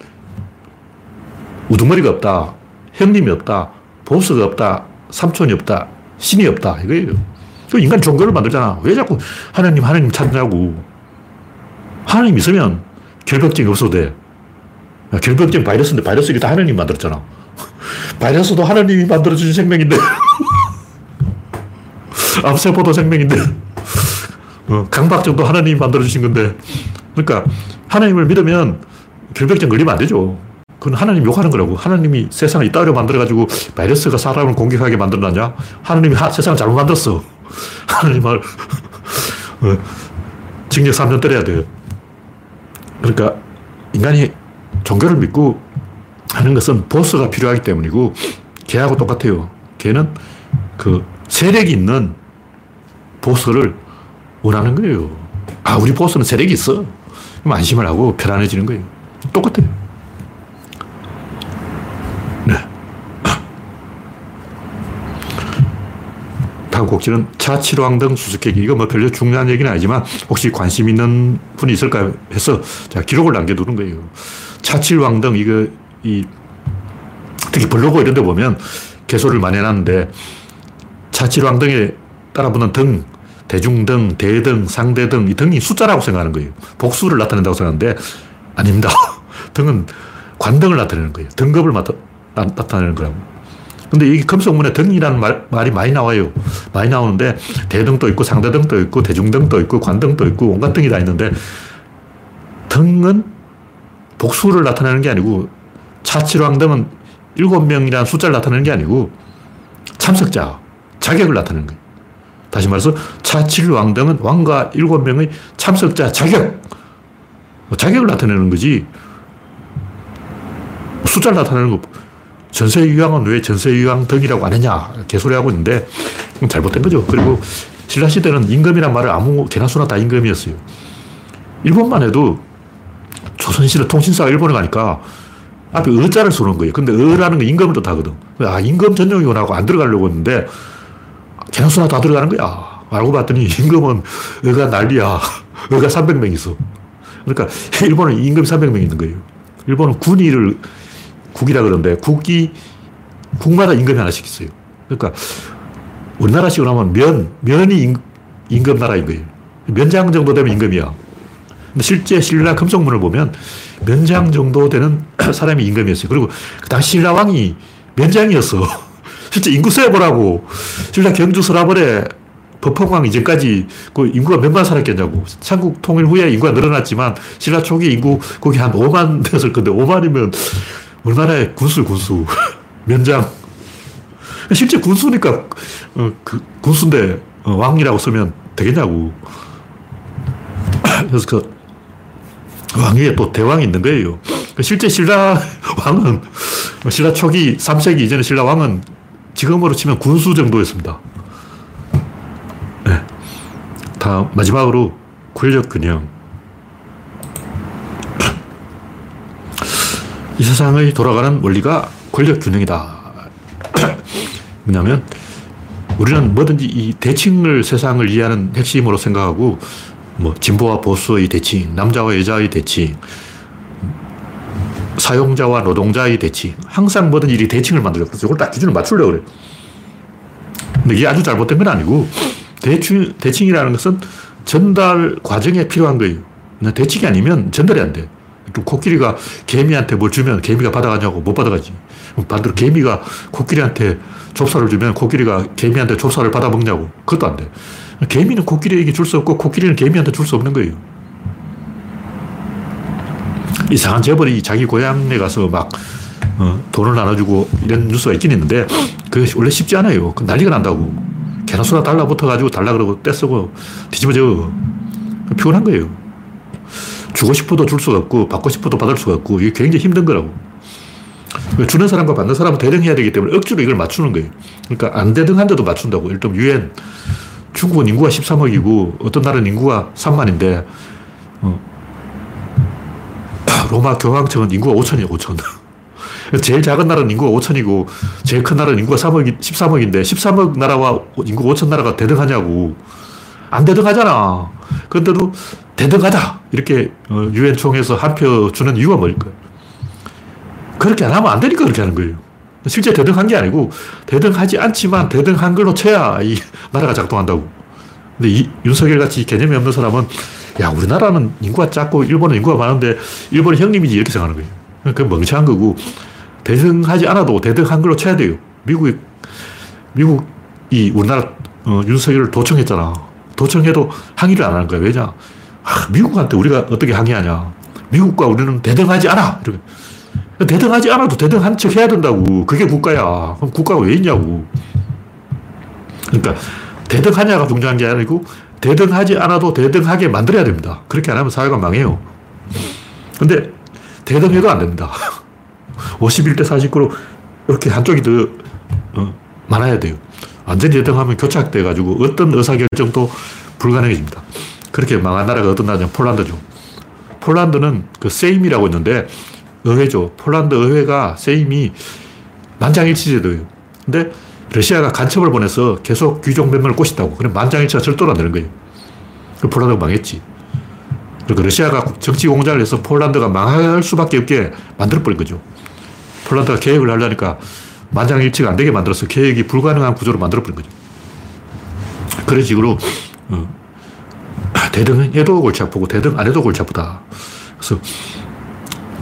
우두머리가 없다. 형님이 없다. 보스가 없다. 삼촌이 없다. 신이 없다. 이거예요. 그 인간 종교를 만들잖아. 왜 자꾸 하나님, 하나님 찾냐고. 하나님 있으면 결벽증이 없어도 돼. 결벽증 바이러스인데 바이러스를 다 하나님 만들었잖아. 바이러스도 하나님이 만들어준 생명인데. 암세포도 생명인데. 어, 강박증도 하나님이 만들어주신 건데. 그러니까 하나님을 믿으면 결벽증 걸리면 안 되죠. 그건 하나님 욕하는 거라고. 하나님이 세상을 이따위로 만들어가지고 바이러스가 사람을 공격하게 만들어놨냐? 하나님이 하, 세상을 잘못 만들었어. 하나님을 어, 징역 3년 때려야 돼요. 그러니까 인간이 종교를 믿고 하는 것은 보스가 필요하기 때문이고 개하고 똑같아요. 개는 그 세력이 있는 보스를 원하는 거예요. 아, 우리 보스는 세력이 있어. 그럼 안심을 하고 편안해지는 거예요. 똑같아요. 네. 다음 곡지는 차 치로왕 수수께끼. 이거 뭐 별로 중요한 얘기는 아니지만 혹시 관심 있는 분이 있을까 해서 제가 기록을 남겨두는 거예요. 차칠왕등, 이거, 이, 특히 블로그 이런 데 보면 개소를 많이 해놨는데 차칠왕등에 따라 붙는 등, 대중등, 대등, 상대등, 이 등이 숫자라고 생각하는 거예요. 복수를 나타낸다고 생각하는데 아닙니다. 등은 관등을 나타내는 거예요. 등급을 나타, 나타내는 거라고. 근데 이 금속문에 등이라는 말, 말이 많이 나와요. 많이 나오는데 대등도 있고 상대등도 있고 대중등도 있고 관등도 있고 온갖 등이 다 있는데 등은 복수를 나타내는 게 아니고 차칠왕등은 일곱 명이라는 숫자를 나타내는 게 아니고 참석자, 자격을 나타내는 거예요. 다시 말해서 차칠 왕등은 왕과 일곱 명의 참석자 자격, 자격을 나타내는 거지 숫자를 나타내는 거 전세유왕은 왜 전세유왕 등이라고 안 했냐 개소리하고 있는데 잘못된 거죠. 그리고 신라시대는 임금이란 말을 아무 개나 소나 다 임금이었어요. 일본만 해도 조선시대 통신사가 일본에 가니까 앞에 어자를 쏘는 거예요. 근데 어라는 건 임금을 뜻하거든. 아, 임금 전용이구나 안 들어가려고 했는데 개나 소나 다 들어가는 거야. 알고 봤더니 임금은 어가 난리야. 어가 300명 있어. 그러니까 일본은 임금 300명 있는 거예요. 일본은 군의를 국이라 그러는데 국이 국마다 임금이 하나씩 있어요. 그러니까 우리나라식으로 하면 면, 면이 임, 임금 나라인 거예요. 면장 정도 되면 임금이야. 근데 실제 신라 금속문을 보면 면장 정도 되는 사람이 임금이었어요. 그리고 그 당시 신라 왕이 면장이었어. 실제 인구 세보라고. 신라 경주 서라벌에 법헌왕 이전까지 그 인구가 몇만 살았겠냐고. 삼국 통일 후에 인구가 늘어났지만 신라 초기 인구 거기 한 5만 되었을 건데 5만이면 우리나라의 군수, 군수. 면장. 실제 군수니까, 어, 그, 군수인데, 어, 왕이라고 쓰면 되겠냐고. 그래서 그, 왕 위에 또 대왕이 있는 거예요. 실제 신라 왕은, 신라 초기 3세기 이전에 신라 왕은 지금으로 치면 군수 정도였습니다. 네. 다음, 마지막으로 권력 균형. 이 세상의 돌아가는 원리가 권력 균형이다. 뭐냐면, 우리는 뭐든지 이 대칭을 세상을 이해하는 핵심으로 생각하고, 뭐, 진보와 보수의 대칭, 남자와 여자의 대칭, 사용자와 노동자의 대칭. 항상 뭐든 일이 대칭을 만들어. 그래서 이걸 딱 기준을 맞추려고 그래. 근데 이게 아주 잘못된 건 아니고, 대칭, 대칭이라는 것은 전달 과정에 필요한 거예요. 대칭이 아니면 전달이 안 돼. 코끼리가 개미한테 뭘 주면 개미가 받아가냐고 못 받아가지. 반대로 개미가 코끼리한테 좁쌀을 주면 코끼리가 개미한테 좁쌀을 받아먹냐고. 그것도 안 돼. 개미는 코끼리에게 줄 수 없고 코끼리는 개미한테 줄 수 없는 거예요. 이상한 재벌이 자기 고향에 가서 막 어, 돈을 나눠주고 이런 뉴스가 있긴 있는데 그게 원래 쉽지 않아요. 그 난리가 난다고. 개나 소나 달라붙어가지고 달라 그러고 떼쓰고 뒤집어져. 피곤한 거예요. 주고 싶어도 줄 수가 없고 받고 싶어도 받을 수가 없고 이게 굉장히 힘든 거라고. 주는 사람과 받는 사람은 대등해야 되기 때문에 억지로 이걸 맞추는 거예요. 그러니까 안 대등한데도 맞춘다고. 들면 유엔 중국은 인구가 13억이고 어떤 나라는 인구가 3만인데 어, 로마 교황청은 인구가 5천이에요, 5천. 제일 작은 나라는 인구가 5천이고, 제일 큰 나라는 인구가 3억, 13억인데, 13억 나라와 인구 5천 나라가 대등하냐고. 안 대등하잖아. 그런데도 대등하다. 이렇게 어, 유엔 총회에서 한 표 주는 이유가 뭘까요? 그렇게 안 하면 안 되니까 그렇게 하는 거예요. 실제 대등한 게 아니고, 대등하지 않지만 대등한 걸로 쳐야 이 나라가 작동한다고. 근데 이 윤석열 같이 개념이 없는 사람은 야, 우리나라는 인구가 작고 일본은 인구가 많은데 일본은 형님이지 이렇게 생각하는 거예요. 그 멍청한 거고 대등하지 않아도 대등한 걸로 쳐야 돼요. 미국이, 미국이 우리나라 어, 윤석열을 도청했잖아. 도청해도 항의를 안 하는 거야. 왜냐? 아, 미국한테 우리가 어떻게 항의하냐. 미국과 우리는 대등하지 않아. 이렇게. 대등하지 않아도 대등한 척 해야 된다고. 그게 국가야. 그럼 국가가 왜 있냐고. 그러니까 대등하냐가 중요한 게 아니고 대등하지 않아도 대등하게 만들어야 됩니다. 그렇게 안 하면 사회가 망해요. 근데 대등해도 안 됩니다. 51대 49로 이렇게 한쪽이 더 어, 많아야 돼요. 완전히 대등하면 교착돼가지고 어떤 의사결정도 불가능해집니다. 그렇게 망한 나라가 어떤 나라냐 폴란드죠. 폴란드는 그 세임이라고 있는데 의회죠. 폴란드 의회가 세임이 만장일치제도예요. 근데 러시아가 간첩을 보내서 계속 귀족 몇 명을 꼬신다고. 그럼 만장일치가 절도로 안 되는 거예요. 그 폴란드가 망했지. 그리고 러시아가 정치 공작을 해서 폴란드가 망할 수밖에 없게 만들어버린 거죠. 폴란드가 계획을 하려니까 만장일치가 안 되게 만들어서 계획이 불가능한 구조로 만들어버린 거죠. 그런 식으로 어, 대등해도 골치 아프고 대등 안 해도 골치 아프다. 그래서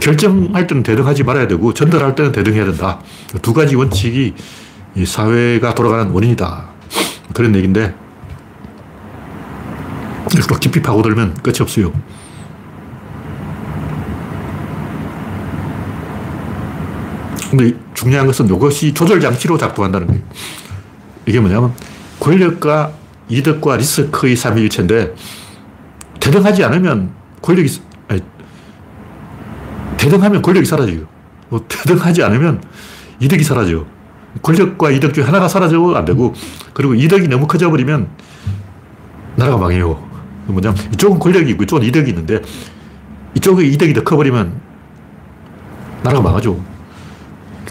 결정할 때는 대등하지 말아야 되고 전달할 때는 대등해야 된다. 두 가지 원칙이 이 사회가 돌아가는 원인이다. 그런 얘기인데, 또 깊이 파고들면 끝이 없어요. 근데 중요한 것은 이것이 조절장치로 작동한다는 거예요. 이게 뭐냐면, 권력과 이득과 리스크의 삼위일체인데, 대등하지 않으면 권력이, 아니, 대등하면 권력이 사라져요. 뭐, 대등하지 않으면 이득이 사라져요. 권력과 이득 중 하나가 사라져도 안 되고, 그리고 이득이 너무 커져버리면 나라가 망해요. 뭐냐면, 이쪽은 권력이 있고, 이쪽은 이득이 있는데, 이쪽의 이득이 더 커버리면 나라가 망하죠.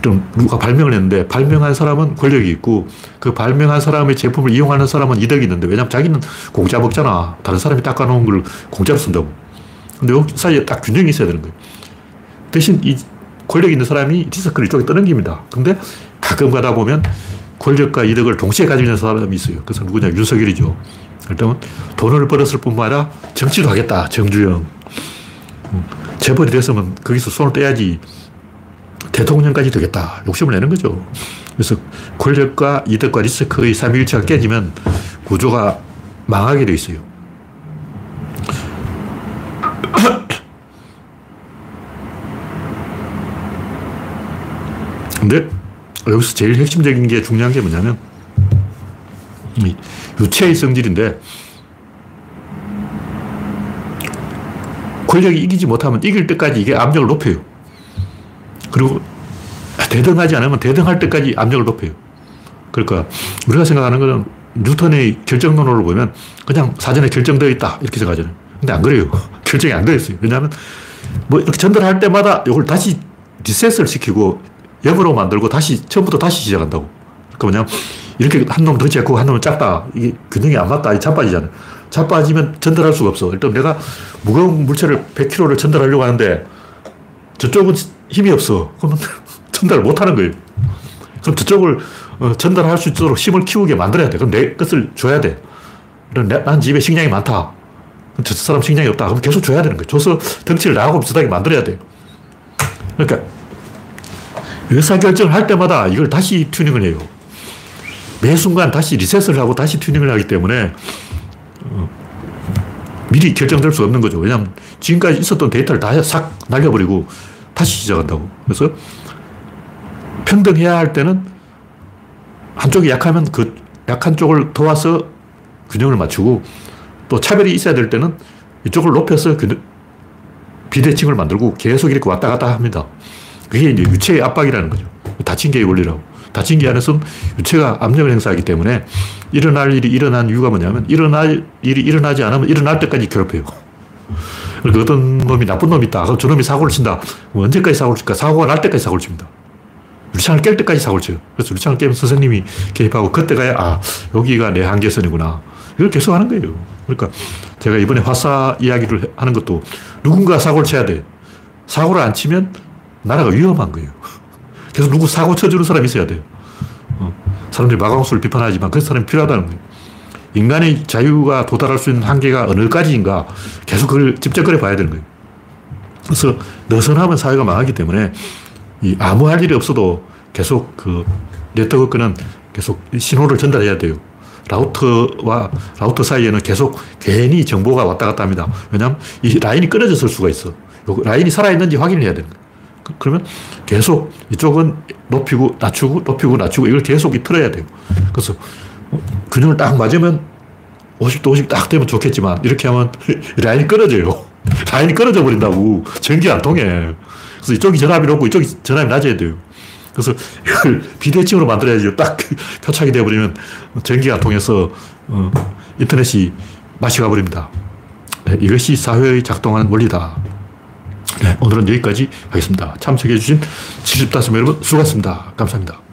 좀 누가 발명을 했는데, 발명한 사람은 권력이 있고, 그 발명한 사람의 제품을 이용하는 사람은 이득이 있는데, 왜냐면 자기는 공짜 먹잖아. 다른 사람이 닦아놓은 걸 공짜로 쓴다고. 근데 여기 사이에 딱 균형이 있어야 되는 거예요. 대신 이 권력 있는 사람이 리스크를 이쪽에 떠넘깁니다. 근데 가끔 가다 보면 권력과 이득을 동시에 가지고 있는 사람이 있어요. 그래서 누구냐? 윤석열이죠. 일단 돈을 벌었을 뿐만 아니라 정치도 하겠다. 정주영. 음, 재벌이 됐으면 거기서 손을 떼야지 대통령까지 되겠다. 욕심을 내는 거죠. 그래서 권력과 이득과 리스크의 삼위일체가 깨지면 구조가 망하게 돼 있어요. 근데 여기서 제일 핵심적인 게 중요한 게 뭐냐면 유체의 성질인데 권력이 이기지 못하면 이길 때까지 이게 압력을 높여요. 그리고 대등하지 않으면 대등할 때까지 압력을 높여요. 그러니까 우리가 생각하는 것은 뉴턴의 결정론으로 보면 그냥 사전에 결정되어 있다 이렇게 생각하잖아요. 근데 안 그래요. 결정이 안 되어 있어요. 왜냐하면 뭐 이렇게 전달할 때마다 이걸 다시 리셋을 시키고 역으로 만들고 다시 처음부터 다시 시작한다고. 그러니까 뭐냐면 이렇게 한놈더 제고 한 놈은 작다. 이게 균형이 안 맞다. 이 자빠지잖아요. 자빠지면 전달할 수가 없어. 일단 내가 무거운 물체를 100kg를 전달하려고 하는데 저쪽은 힘이 없어. 그러면 전달을 못 하는 거예요. 그럼 저쪽을 어, 전달할 수 있도록 힘을 키우게 만들어야 돼. 그럼 내 것을 줘야 돼. 난 집에 식량이 많다. 저 사람 식량이 없다. 그럼 계속 줘야 되는 거예요. 줘서 덩치를 나하고 비슷하게 만들어야 돼요. 그러니까 의사결정을 할 때마다 이걸 다시 튜닝을 해요. 매 순간 다시 리셋을 하고 다시 튜닝을 하기 때문에 어, 미리 결정될 수 없는 거죠. 왜냐하면 지금까지 있었던 데이터를 다 싹 날려버리고 다시 시작한다고. 그래서 평등해야 할 때는 한쪽이 약하면 그 약한 쪽을 도와서 균형을 맞추고 또 차별이 있어야 될 때는 이쪽을 높여서 균, 비대칭을 만들고 계속 이렇게 왔다 갔다 합니다. 그게 이제 유체의 압박이라는 거죠. 닫힌 개의 원리라고. 닫힌 개 안에서는 유체가 압력을 행사하기 때문에 일어날 일이 일어난 이유가 뭐냐면 일어날 일이 일어나지 않으면 일어날 때까지 괴롭혀요. 그러니까 어떤 놈이 나쁜 놈이 있다. 그럼 저 놈이 사고를 친다. 뭐 언제까지 사고를 칠까? 사고가 날 때까지 사고를 칩니다. 유리창을 깰 때까지 사고를 쳐요. 그래서 유리창을 깨면 선생님이 개입하고 그때 가야 아, 여기가 내 한계선이구나. 이걸 계속 하는 거예요. 그러니까 제가 이번에 화사 이야기를 하는 것도 누군가 사고를 쳐야 돼. 사고를 안 치면 나라가 위험한 거예요. 그래서 누구 사고 쳐주는 사람이 있어야 돼요. 어. 사람들이 마광수를 비판하지만 그 사람이 필요하다는 거예요. 인간의 자유가 도달할 수 있는 한계가 어느까지인가 계속 그걸 집적거려 봐야 되는 거예요. 그래서 느슨하면 사회가 망하기 때문에 이 아무 할 일이 없어도 계속 그 네트워크는 계속 신호를 전달해야 돼요. 라우터와 라우터 사이에는 계속 괜히 정보가 왔다 갔다 합니다. 왜냐하면 이 라인이 끊어졌을 수가 있어. 라인이 살아있는지 확인을 해야 되는 거예요. 그, 그러면 계속 이쪽은 높이고 낮추고 높이고 낮추고 이걸 계속 틀어야 돼요. 그래서 균형을 딱 맞으면 50도 50 딱 되면 좋겠지만 이렇게 하면 라인이 끊어져요. 라인이 끊어져 버린다고. 전기 안 통해. 그래서 이쪽이 전압이 높고 이쪽이 전압이 낮아야 돼요. 그래서 이걸 비대칭으로 만들어야지 딱 표착이 되어버리면 전기가 통해서 어, 인터넷이 맛이 가버립니다. 네, 이것이 사회의 작동하는 원리다. 네, 오늘은 여기까지 하겠습니다. 참석해주신 75명 여러분 수고하셨습니다. 감사합니다.